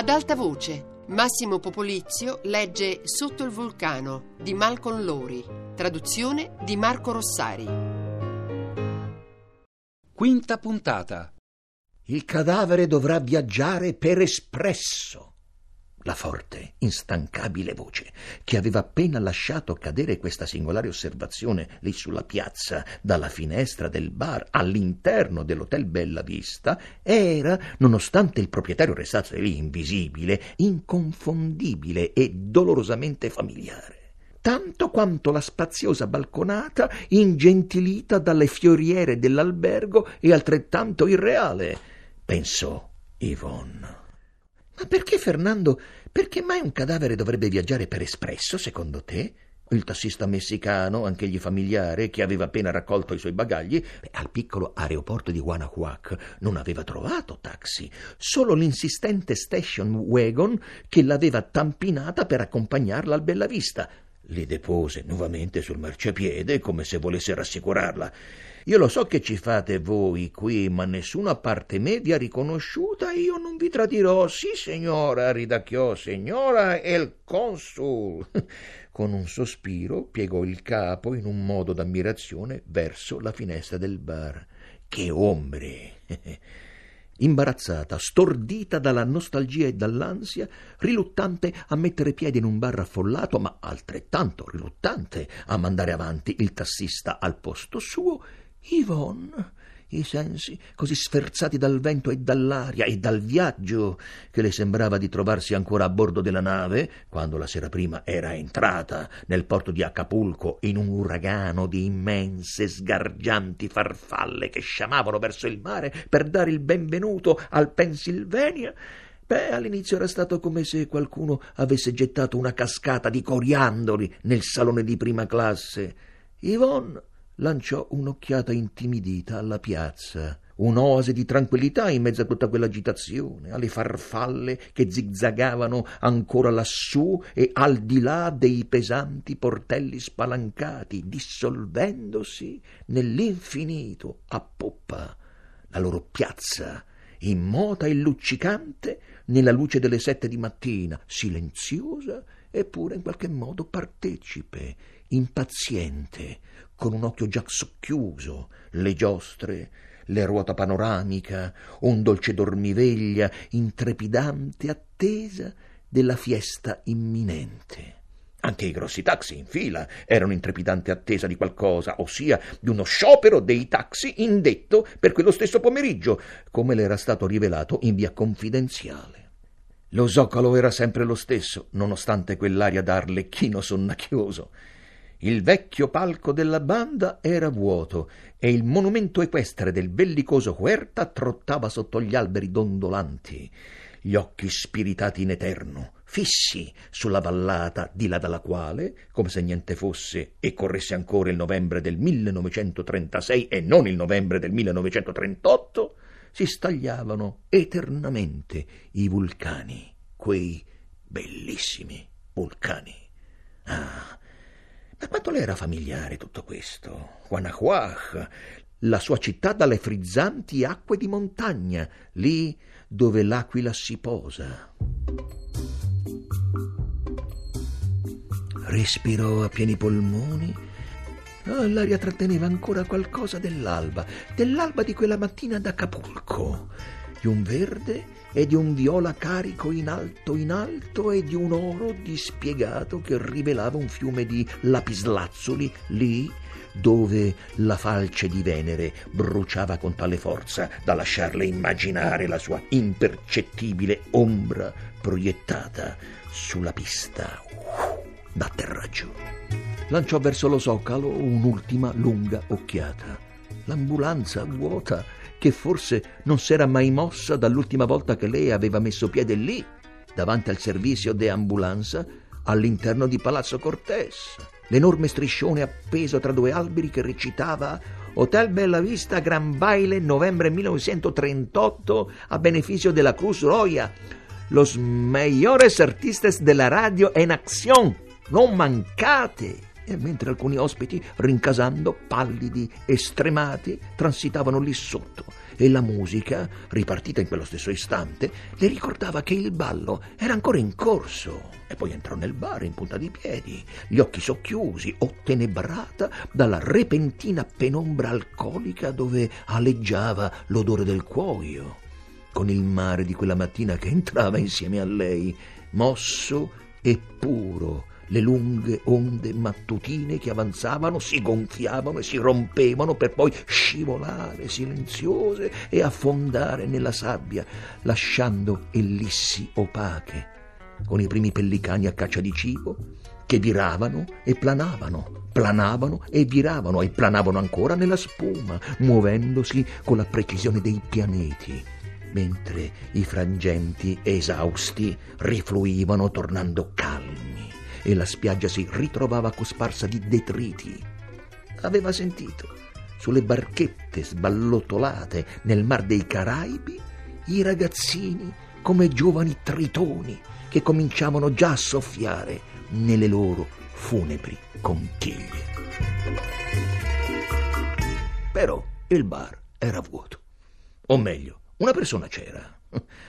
Ad alta voce, Massimo Popolizio legge Sotto il vulcano di Malcolm Lori, traduzione di Marco Rossari. Quinta puntata. Il cadavere dovrà viaggiare per espresso. La forte, instancabile voce che aveva appena lasciato cadere questa singolare osservazione lì sulla piazza, dalla finestra del bar all'interno dell'hotel Bella Vista, era, nonostante il proprietario restasse lì invisibile, inconfondibile e dolorosamente familiare tanto quanto la spaziosa balconata ingentilita dalle fioriere dell'albergo e altrettanto irreale, pensò Yvonne. Ma perché, Fernando, perché mai un cadavere dovrebbe viaggiare per espresso, secondo te? Il tassista messicano, anch'egli familiare, che aveva appena raccolto i suoi bagagli, al piccolo aeroporto di Guanajuac non aveva trovato taxi, solo l'insistente station wagon che l'aveva tampinata per accompagnarla al Bella Vista. Li depose nuovamente sul marciapiede come se volesse rassicurarla. Io lo so che ci fate voi qui, ma nessuna parte me vi ha riconosciuta io non vi tradirò. Sì, signora, ridacchiò, signora, è il consul. Con un sospiro piegò il capo in un modo d'ammirazione verso la finestra del bar. Che ombre! imbarazzata, stordita dalla nostalgia e dall'ansia, riluttante a mettere piede in un bar affollato, ma altrettanto riluttante a mandare avanti il tassista al posto suo, Yvonne, i sensi così sferzati dal vento e dall'aria e dal viaggio che le sembrava di trovarsi ancora a bordo della nave quando la sera prima era entrata nel porto di Acapulco in un uragano di immense sgargianti farfalle che sciamavano verso il mare per dare il benvenuto al Pennsylvania. Beh, all'inizio era stato come se qualcuno avesse gettato una cascata di coriandoli nel salone di prima classe. Yvonne lanciò un'occhiata intimidita alla piazza, un'oasi di tranquillità in mezzo a tutta quell'agitazione, alle farfalle che zigzagavano ancora lassù e al di là dei pesanti portelli spalancati, dissolvendosi nell'infinito a poppa. La loro piazza, immota e luccicante, nella luce delle sette di mattina, silenziosa eppure in qualche modo partecipe, impaziente, con un occhio già socchiuso, le giostre, le ruota panoramica, un dolce dormiveglia, intrepidante attesa della fiesta imminente. Anche i grossi taxi in fila erano in trepidante attesa di qualcosa, ossia di uno sciopero dei taxi indetto per quello stesso pomeriggio, come le era stato rivelato in via confidenziale. Lo zoccolo era sempre lo stesso, nonostante quell'aria d'arlecchino sonnacchioso. Il vecchio palco della banda era vuoto e il monumento equestre del bellicoso Huerta trottava sotto gli alberi dondolanti, gli occhi spiritati in eterno, fissi sulla vallata di là dalla quale, come se niente fosse e corresse ancora il novembre del 1936 e non il novembre del 1938, si stagliavano eternamente i vulcani, quei bellissimi vulcani. Ah, da quanto le era familiare tutto questo? Guanajuac, la sua città dalle frizzanti acque di montagna, lì dove l'aquila si posa. Respirò a pieni polmoni. Oh, l'aria tratteneva ancora qualcosa dell'alba, dell'alba di quella mattina ad Acapulco, di un verde e di un viola carico in alto in alto e di un oro dispiegato che rivelava un fiume di lapislazzuli lì dove la falce di Venere bruciava con tale forza da lasciarle immaginare la sua impercettibile ombra proiettata sulla pista d'atterraggio. Lanciò verso lo soccalo un'ultima lunga occhiata. L'ambulanza vuota che forse non s'era mai mossa dall'ultima volta che lei aveva messo piede lì, davanti al servizio de ambulanza, all'interno di Palazzo Cortés. L'enorme striscione appeso tra due alberi che recitava Hotel Bella Vista Gran Baile novembre 1938 a beneficio della Cruz Roya. Los mejores artistas de la radio en acción. Non mancate! E mentre alcuni ospiti, rincasando, pallidi e stremati, transitavano lì sotto e la musica, ripartita in quello stesso istante, le ricordava che il ballo era ancora in corso. E poi entrò nel bar in punta di piedi, gli occhi socchiusi, ottenebrata dalla repentina penombra alcolica dove aleggiava l'odore del cuoio, con il mare di quella mattina che entrava insieme a lei, mosso e puro, le lunghe onde mattutine che avanzavano, si gonfiavano e si rompevano per poi scivolare silenziose e affondare nella sabbia, lasciando ellissi opache, con i primi pellicani a caccia di cibo che viravano e planavano, planavano e viravano e planavano ancora nella spuma, muovendosi con la precisione dei pianeti mentre i frangenti esausti rifluivano tornando calmi e la spiaggia si ritrovava cosparsa di detriti. Aveva sentito, sulle barchette sballottolate nel mar dei Caraibi, i ragazzini come giovani tritoni che cominciavano già a soffiare nelle loro funebri conchiglie. Però il bar era vuoto. O meglio, una persona c'era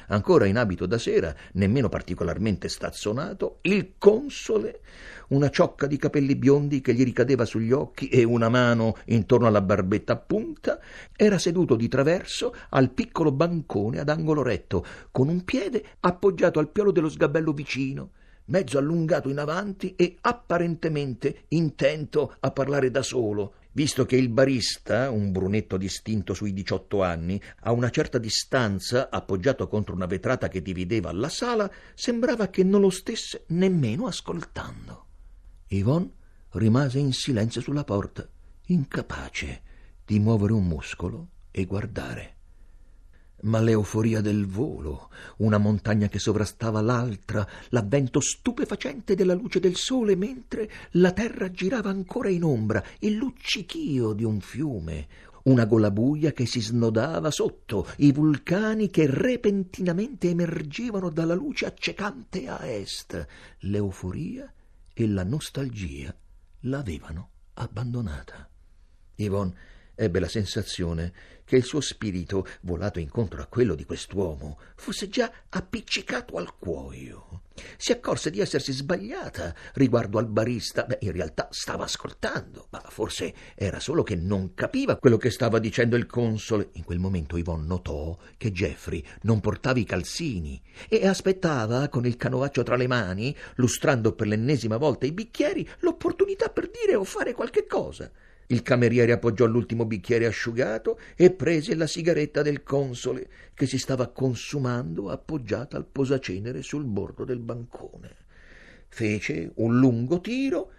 ancora in abito da sera, nemmeno particolarmente stazzonato, il console, una ciocca di capelli biondi che gli ricadeva sugli occhi e una mano intorno alla barbetta a punta, era seduto di traverso al piccolo bancone ad angolo retto, con un piede appoggiato al piolo dello sgabello vicino, mezzo allungato in avanti e apparentemente intento a parlare da solo, visto che il barista, un brunetto distinto sui diciotto anni, a una certa distanza, appoggiato contro una vetrata che divideva la sala, sembrava che non lo stesse nemmeno ascoltando. Yvonne rimase in silenzio sulla porta, incapace di muovere un muscolo e guardare ma l'euforia del volo, una montagna che sovrastava l'altra, l'avvento stupefacente della luce del sole, mentre la terra girava ancora in ombra, il luccichio di un fiume, una gola buia che si snodava sotto, i vulcani che repentinamente emergevano dalla luce accecante a est, l'euforia e la nostalgia l'avevano abbandonata. Yvonne ebbe la sensazione che il suo spirito, volato incontro a quello di quest'uomo, fosse già appiccicato al cuoio. Si accorse di essersi sbagliata riguardo al barista. Beh, in realtà stava ascoltando, ma forse era solo che non capiva quello che stava dicendo il console. In quel momento Yvonne notò che Jeffrey non portava i calzini e aspettava, con il canovaccio tra le mani, lustrando per l'ennesima volta i bicchieri, l'opportunità per dire o fare qualche cosa. Il cameriere appoggiò l'ultimo bicchiere asciugato e prese la sigaretta del console che si stava consumando appoggiata al posacenere sul bordo del bancone. Fece un lungo tiro,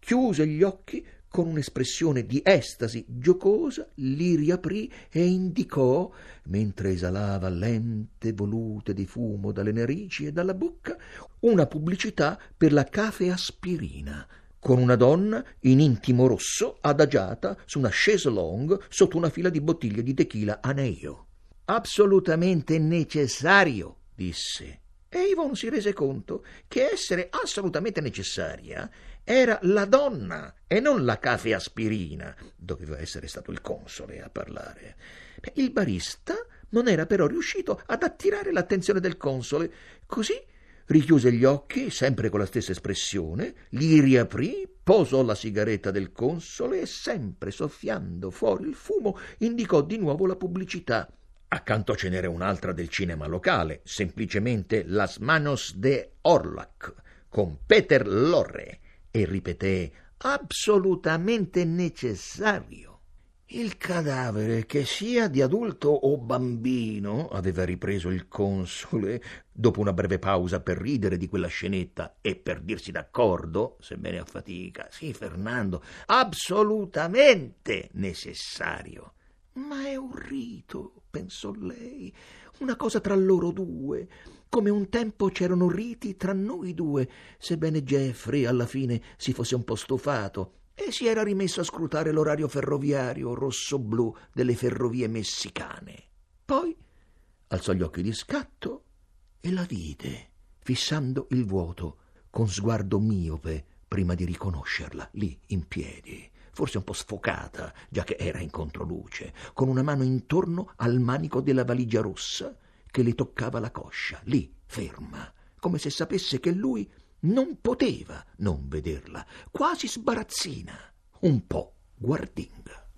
chiuse gli occhi con un'espressione di estasi giocosa, li riaprì e indicò, mentre esalava lente volute di fumo dalle narici e dalla bocca, una pubblicità per la cafe aspirina con una donna in intimo rosso adagiata su una chaise longue sotto una fila di bottiglie di tequila Aneio. Assolutamente necessario, disse. E Yvonne si rese conto che essere assolutamente necessaria era la donna e non la cafe aspirina. Doveva essere stato il console a parlare. Il barista non era però riuscito ad attirare l'attenzione del console, così richiuse gli occhi, sempre con la stessa espressione, li riaprì, posò la sigaretta del console e, sempre soffiando fuori il fumo, indicò di nuovo la pubblicità. Accanto ce n'era un'altra del cinema locale, semplicemente Las Manos de Orlac, con Peter Lorre, e ripeté assolutamente necessario. Il cadavere, che sia di adulto o bambino, aveva ripreso il console, dopo una breve pausa per ridere di quella scenetta e per dirsi d'accordo, sebbene a fatica. Sì, Fernando, assolutamente necessario. Ma è un rito, pensò lei, una cosa tra loro due, come un tempo c'erano riti tra noi due, sebbene Jeffrey alla fine si fosse un po' stufato e si era rimesso a scrutare l'orario ferroviario rosso-blu delle ferrovie messicane. Poi alzò gli occhi di scatto e la vide, fissando il vuoto con sguardo miope, prima di riconoscerla, lì, in piedi, forse un po' sfocata, già che era in controluce, con una mano intorno al manico della valigia rossa che le toccava la coscia, lì, ferma, come se sapesse che lui non poteva non vederla, quasi sbarazzina, un po' guardinga.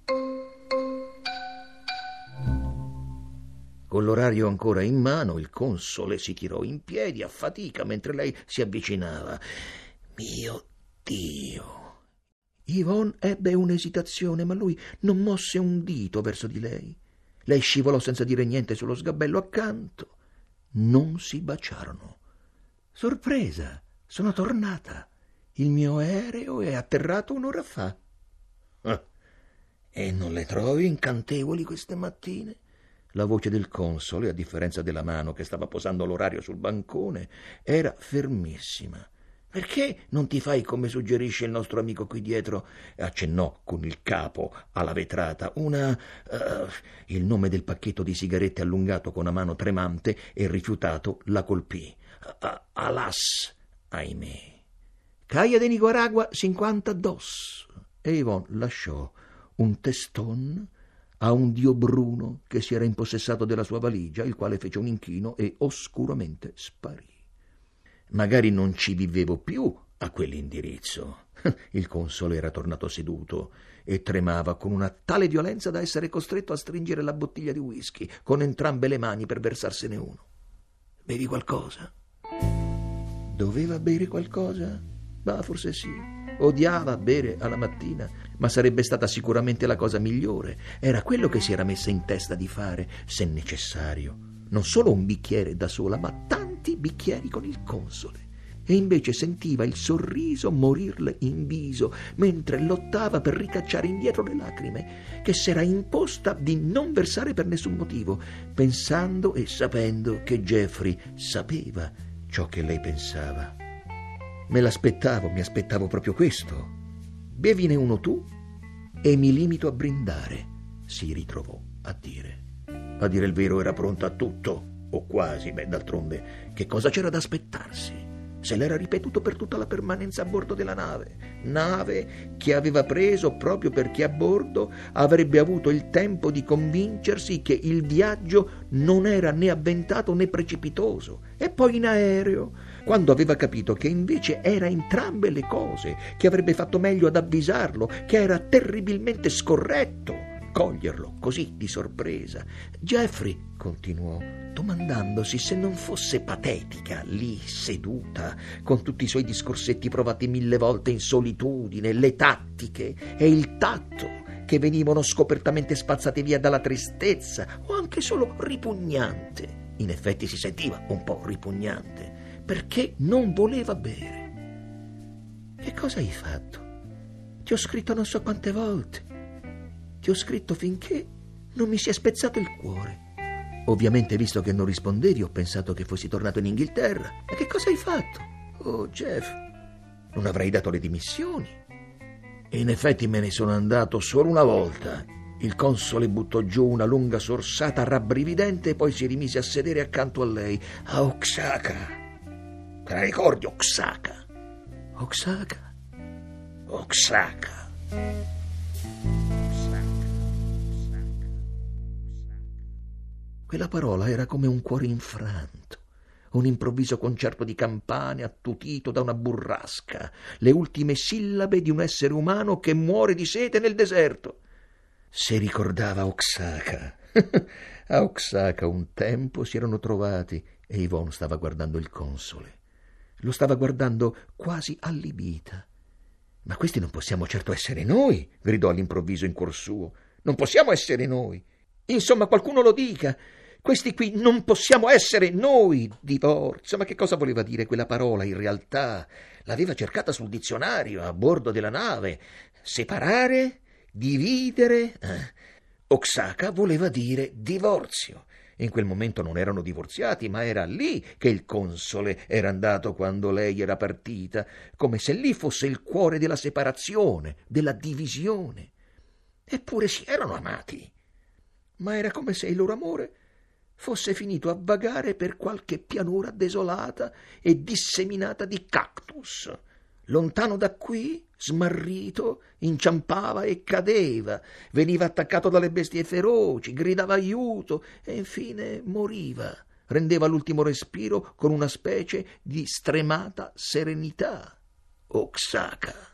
Con l'orario ancora in mano, il console si tirò in piedi a fatica mentre lei si avvicinava. Mio Dio! Yvonne ebbe un'esitazione, ma lui non mosse un dito verso di lei. Lei scivolò senza dire niente sullo sgabello accanto. Non si baciarono. Sorpresa, sono tornata. Il mio aereo è atterrato un'ora fa. Ah, e non le trovi incantevoli queste mattine? La voce del console, a differenza della mano che stava posando l'orario sul bancone, era fermissima. Perché non ti fai come suggerisce il nostro amico qui dietro? accennò con il capo alla vetrata una. Uh, il nome del pacchetto di sigarette allungato con una mano tremante e rifiutato la colpì. Uh, alas, ahimè. Caia de Nicaragua 52. E Yvonne lasciò un teston a un dio bruno che si era impossessato della sua valigia, il quale fece un inchino e oscuramente sparì. Magari non ci vivevo più a quell'indirizzo. Il console era tornato seduto e tremava con una tale violenza da essere costretto a stringere la bottiglia di whisky con entrambe le mani per versarsene uno. Bevi qualcosa? Doveva bere qualcosa? Ma forse sì. Odiava bere alla mattina, ma sarebbe stata sicuramente la cosa migliore. Era quello che si era messa in testa di fare, se necessario. Non solo un bicchiere da sola, ma tanti bicchieri con il console. E invece sentiva il sorriso morirle in viso mentre lottava per ricacciare indietro le lacrime, che s'era imposta di non versare per nessun motivo, pensando e sapendo che Jeffrey sapeva ciò che lei pensava. Me l'aspettavo, mi aspettavo proprio questo. Bevine uno tu e mi limito a brindare, si ritrovò a dire. A dire il vero era pronta a tutto, o quasi, beh, d'altronde, che cosa c'era da aspettarsi? Se l'era ripetuto per tutta la permanenza a bordo della nave, nave che aveva preso proprio perché a bordo avrebbe avuto il tempo di convincersi che il viaggio non era né avventato né precipitoso, e poi in aereo, quando aveva capito che invece era entrambe le cose, che avrebbe fatto meglio ad avvisarlo, che era terribilmente scorretto coglierlo così di sorpresa. Jeffrey continuò, domandandosi se non fosse patetica lì seduta, con tutti i suoi discorsetti provati mille volte in solitudine, le tattiche e il tatto che venivano scopertamente spazzate via dalla tristezza o anche solo ripugnante. In effetti si sentiva un po' ripugnante, perché non voleva bere. Che cosa hai fatto? Ti ho scritto non so quante volte. Ti ho scritto finché non mi si è spezzato il cuore. Ovviamente, visto che non rispondevi, ho pensato che fossi tornato in Inghilterra. E che cosa hai fatto? Oh, Jeff, non avrei dato le dimissioni. In effetti me ne sono andato solo una volta. Il console buttò giù una lunga sorsata rabbrividente e poi si rimise a sedere accanto a lei, a Oxaca. Te la ricordi, Oxaca? Oxaca? Oxaca. Quella parola era come un cuore infranto, un improvviso concerto di campane attutito da una burrasca, le ultime sillabe di un essere umano che muore di sete nel deserto. Se ricordava Oxaca. A Oxaca un tempo si erano trovati e Yvonne stava guardando il console. Lo stava guardando quasi allibita. Ma questi non possiamo certo essere noi, gridò all'improvviso in cuor suo. Non possiamo essere noi. Insomma, qualcuno lo dica. Questi qui non possiamo essere noi, divorzio. Ma che cosa voleva dire quella parola in realtà? L'aveva cercata sul dizionario a bordo della nave. Separare? Dividere? Eh. Oxaca voleva dire divorzio. In quel momento non erano divorziati, ma era lì che il console era andato quando lei era partita, come se lì fosse il cuore della separazione, della divisione. Eppure si erano amati. Ma era come se il loro amore fosse finito a vagare per qualche pianura desolata e disseminata di cactus, Lontano da qui, smarrito, inciampava e cadeva, veniva attaccato dalle bestie feroci, gridava aiuto e infine moriva. Rendeva l'ultimo respiro con una specie di stremata serenità. Oxaca.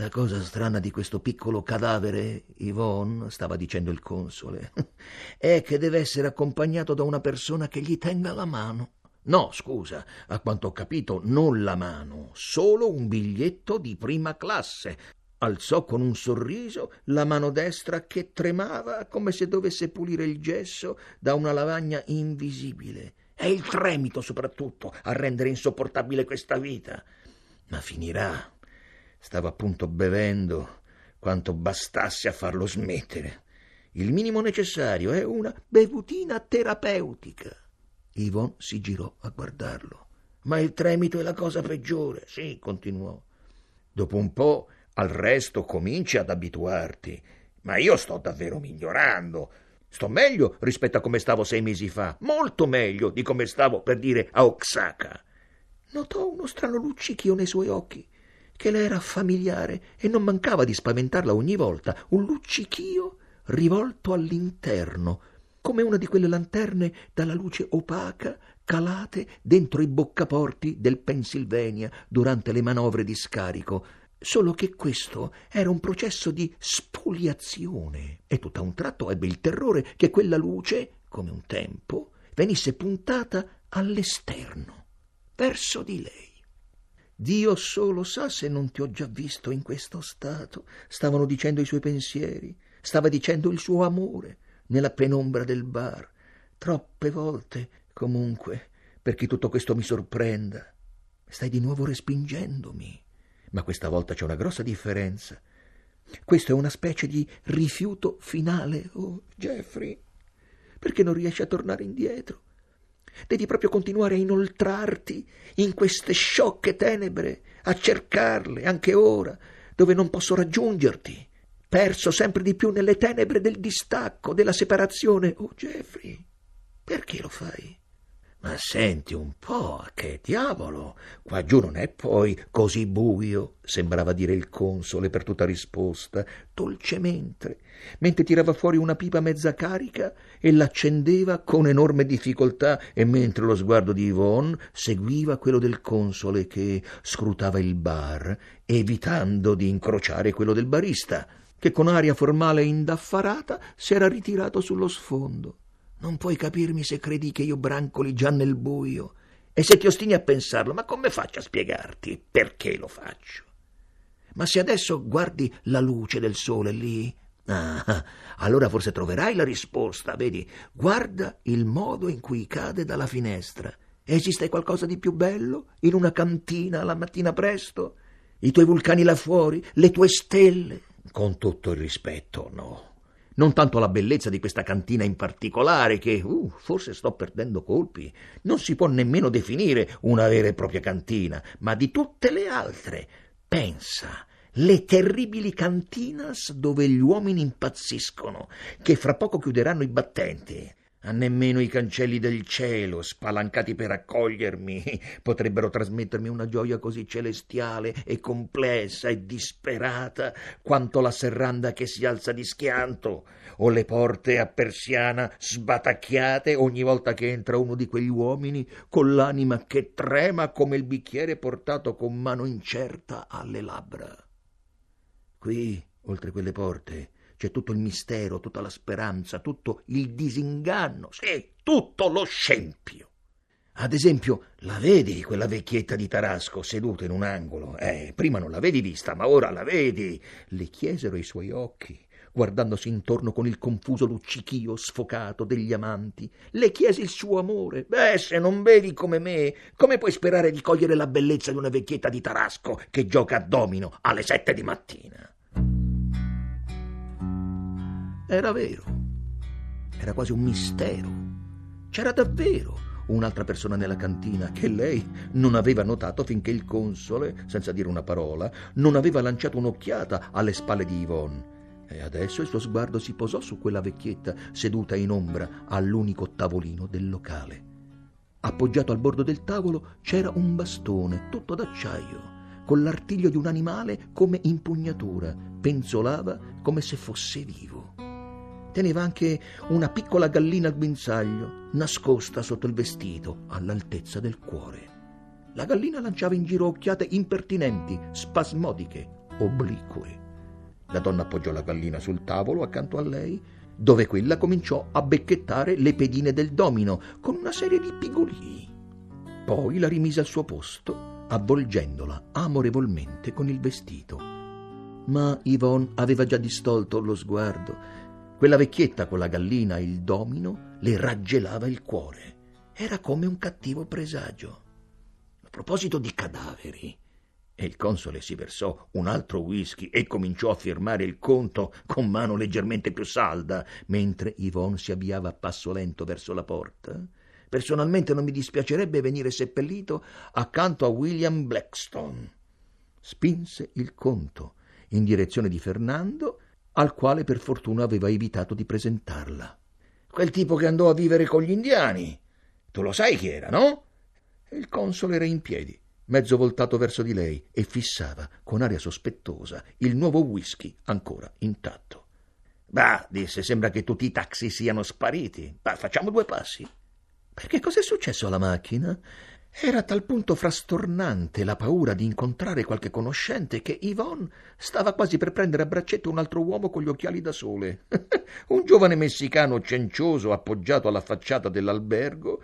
La cosa strana di questo piccolo cadavere, Yvonne, stava dicendo il console, è che deve essere accompagnato da una persona che gli tenga la mano. No, scusa, a quanto ho capito, non la mano, solo un biglietto di prima classe. Alzò con un sorriso la mano destra che tremava come se dovesse pulire il gesso da una lavagna invisibile. È il tremito soprattutto a rendere insopportabile questa vita. Ma finirà Stava appunto bevendo quanto bastasse a farlo smettere. Il minimo necessario è una bevutina terapeutica. Yvonne si girò a guardarlo. Ma il tremito è la cosa peggiore. Sì, continuò. Dopo un po' al resto cominci ad abituarti. Ma io sto davvero migliorando. Sto meglio rispetto a come stavo sei mesi fa, molto meglio di come stavo per dire a Oxaca. Notò uno strano luccichio nei suoi occhi che le era familiare e non mancava di spaventarla ogni volta un luccichio rivolto all'interno, come una di quelle lanterne dalla luce opaca calate dentro i boccaporti del Pennsylvania durante le manovre di scarico, solo che questo era un processo di spoliazione e tutto a un tratto ebbe il terrore che quella luce, come un tempo, venisse puntata all'esterno, verso di lei. Dio solo sa se non ti ho già visto in questo stato. Stavano dicendo i suoi pensieri, stava dicendo il suo amore nella penombra del bar. Troppe volte, comunque, perché tutto questo mi sorprenda. Stai di nuovo respingendomi. Ma questa volta c'è una grossa differenza. Questo è una specie di rifiuto finale. Oh, Jeffrey, perché non riesci a tornare indietro? Devi proprio continuare a inoltrarti in queste sciocche tenebre, a cercarle anche ora, dove non posso raggiungerti, perso sempre di più nelle tenebre del distacco, della separazione. Oh, Jeffrey, perché lo fai? Ma senti un po', che diavolo! Qua giù non è poi così buio, sembrava dire il console per tutta risposta, dolcemente, mentre tirava fuori una pipa mezza carica e l'accendeva con enorme difficoltà e mentre lo sguardo di Yvonne seguiva quello del console che scrutava il bar, evitando di incrociare quello del barista, che con aria formale e indaffarata s'era ritirato sullo sfondo. Non puoi capirmi se credi che io brancoli già nel buio. E se ti ostini a pensarlo, ma come faccio a spiegarti perché lo faccio? Ma se adesso guardi la luce del sole lì, ah, allora forse troverai la risposta. Vedi, guarda il modo in cui cade dalla finestra. Esiste qualcosa di più bello in una cantina la mattina presto? I tuoi vulcani là fuori, le tue stelle? Con tutto il rispetto, no non tanto la bellezza di questa cantina in particolare, che uh, forse sto perdendo colpi, non si può nemmeno definire una vera e propria cantina, ma di tutte le altre. Pensa, le terribili cantinas dove gli uomini impazziscono, che fra poco chiuderanno i battenti. A nemmeno i cancelli del cielo, spalancati per accogliermi, potrebbero trasmettermi una gioia così celestiale e complessa e disperata quanto la serranda che si alza di schianto, o le porte a persiana sbatacchiate ogni volta che entra uno di quegli uomini con l'anima che trema come il bicchiere portato con mano incerta alle labbra. Qui, oltre quelle porte, c'è tutto il mistero, tutta la speranza, tutto il disinganno, sì, tutto lo scempio. Ad esempio, la vedi quella vecchietta di Tarasco seduta in un angolo? Eh, prima non l'avevi vista, ma ora la vedi. Le chiesero i suoi occhi, guardandosi intorno con il confuso luccichio sfocato degli amanti. Le chiesi il suo amore. Beh, se non vedi come me, come puoi sperare di cogliere la bellezza di una vecchietta di Tarasco che gioca a domino alle sette di mattina? Era vero. Era quasi un mistero. C'era davvero un'altra persona nella cantina che lei non aveva notato finché il console, senza dire una parola, non aveva lanciato un'occhiata alle spalle di Yvonne. E adesso il suo sguardo si posò su quella vecchietta seduta in ombra all'unico tavolino del locale. Appoggiato al bordo del tavolo c'era un bastone tutto d'acciaio con l'artiglio di un animale come impugnatura, penzolava come se fosse vivo. Teneva anche una piccola gallina al guinzaglio, nascosta sotto il vestito, all'altezza del cuore. La gallina lanciava in giro occhiate impertinenti, spasmodiche, oblique. La donna appoggiò la gallina sul tavolo accanto a lei, dove quella cominciò a becchettare le pedine del domino con una serie di pigolii. Poi la rimise al suo posto, avvolgendola amorevolmente con il vestito. Ma Yvonne aveva già distolto lo sguardo. Quella vecchietta con la gallina e il domino le raggelava il cuore. Era come un cattivo presagio. A proposito di cadaveri, e il console si versò un altro whisky e cominciò a firmare il conto con mano leggermente più salda, mentre Yvonne si avviava a passo lento verso la porta. Personalmente non mi dispiacerebbe venire seppellito accanto a William Blackstone. Spinse il conto in direzione di Fernando, al quale per fortuna aveva evitato di presentarla. Quel tipo che andò a vivere con gli indiani. Tu lo sai chi era, no? Il console era in piedi, mezzo voltato verso di lei, e fissava con aria sospettosa il nuovo whisky ancora intatto. Bah, disse, sembra che tutti i taxi siano spariti. Bah, facciamo due passi. Perché cos'è successo alla macchina? Era a tal punto frastornante la paura di incontrare qualche conoscente che Yvonne stava quasi per prendere a braccetto un altro uomo con gli occhiali da sole. un giovane messicano cencioso appoggiato alla facciata dell'albergo,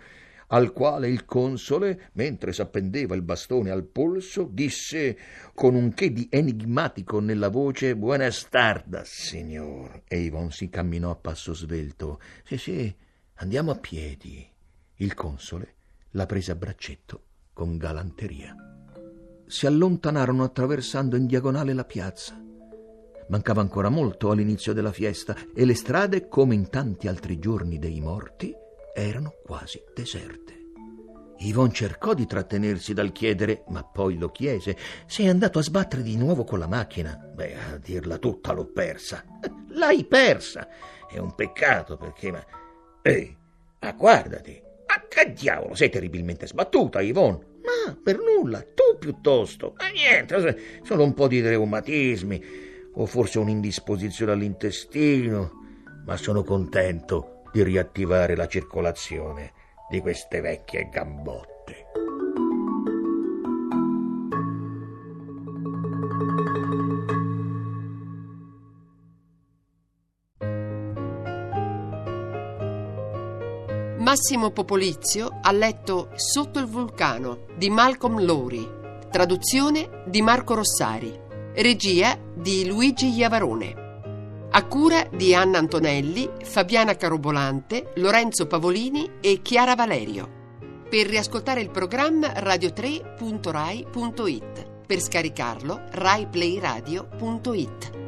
al quale il console, mentre s'appendeva il bastone al polso, disse con un che di enigmatico nella voce Buenas tardes, signor. E Yvonne si camminò a passo svelto. Sì, sì, andiamo a piedi. Il console la prese a braccetto con galanteria. Si allontanarono attraversando in diagonale la piazza. Mancava ancora molto all'inizio della fiesta e le strade, come in tanti altri giorni dei morti, erano quasi deserte. Yvonne cercò di trattenersi dal chiedere, ma poi lo chiese. Sei andato a sbattere di nuovo con la macchina? Beh, a dirla tutta l'ho persa. L'hai persa! È un peccato perché... Ma... Ehi, guardati! Che diavolo, sei terribilmente sbattuta, Yvonne. Ma per nulla, tu piuttosto. Ma niente, solo un po' di reumatismi o forse un'indisposizione all'intestino. Ma sono contento di riattivare la circolazione di queste vecchie gambotte. Massimo Popolizio ha letto Sotto il vulcano di Malcolm Lowry, traduzione di Marco Rossari, regia di Luigi Iavarone. A cura di Anna Antonelli, Fabiana Carobolante, Lorenzo Pavolini e Chiara Valerio. Per riascoltare il programma radio3.rai.it. Per scaricarlo raiplayradio.it.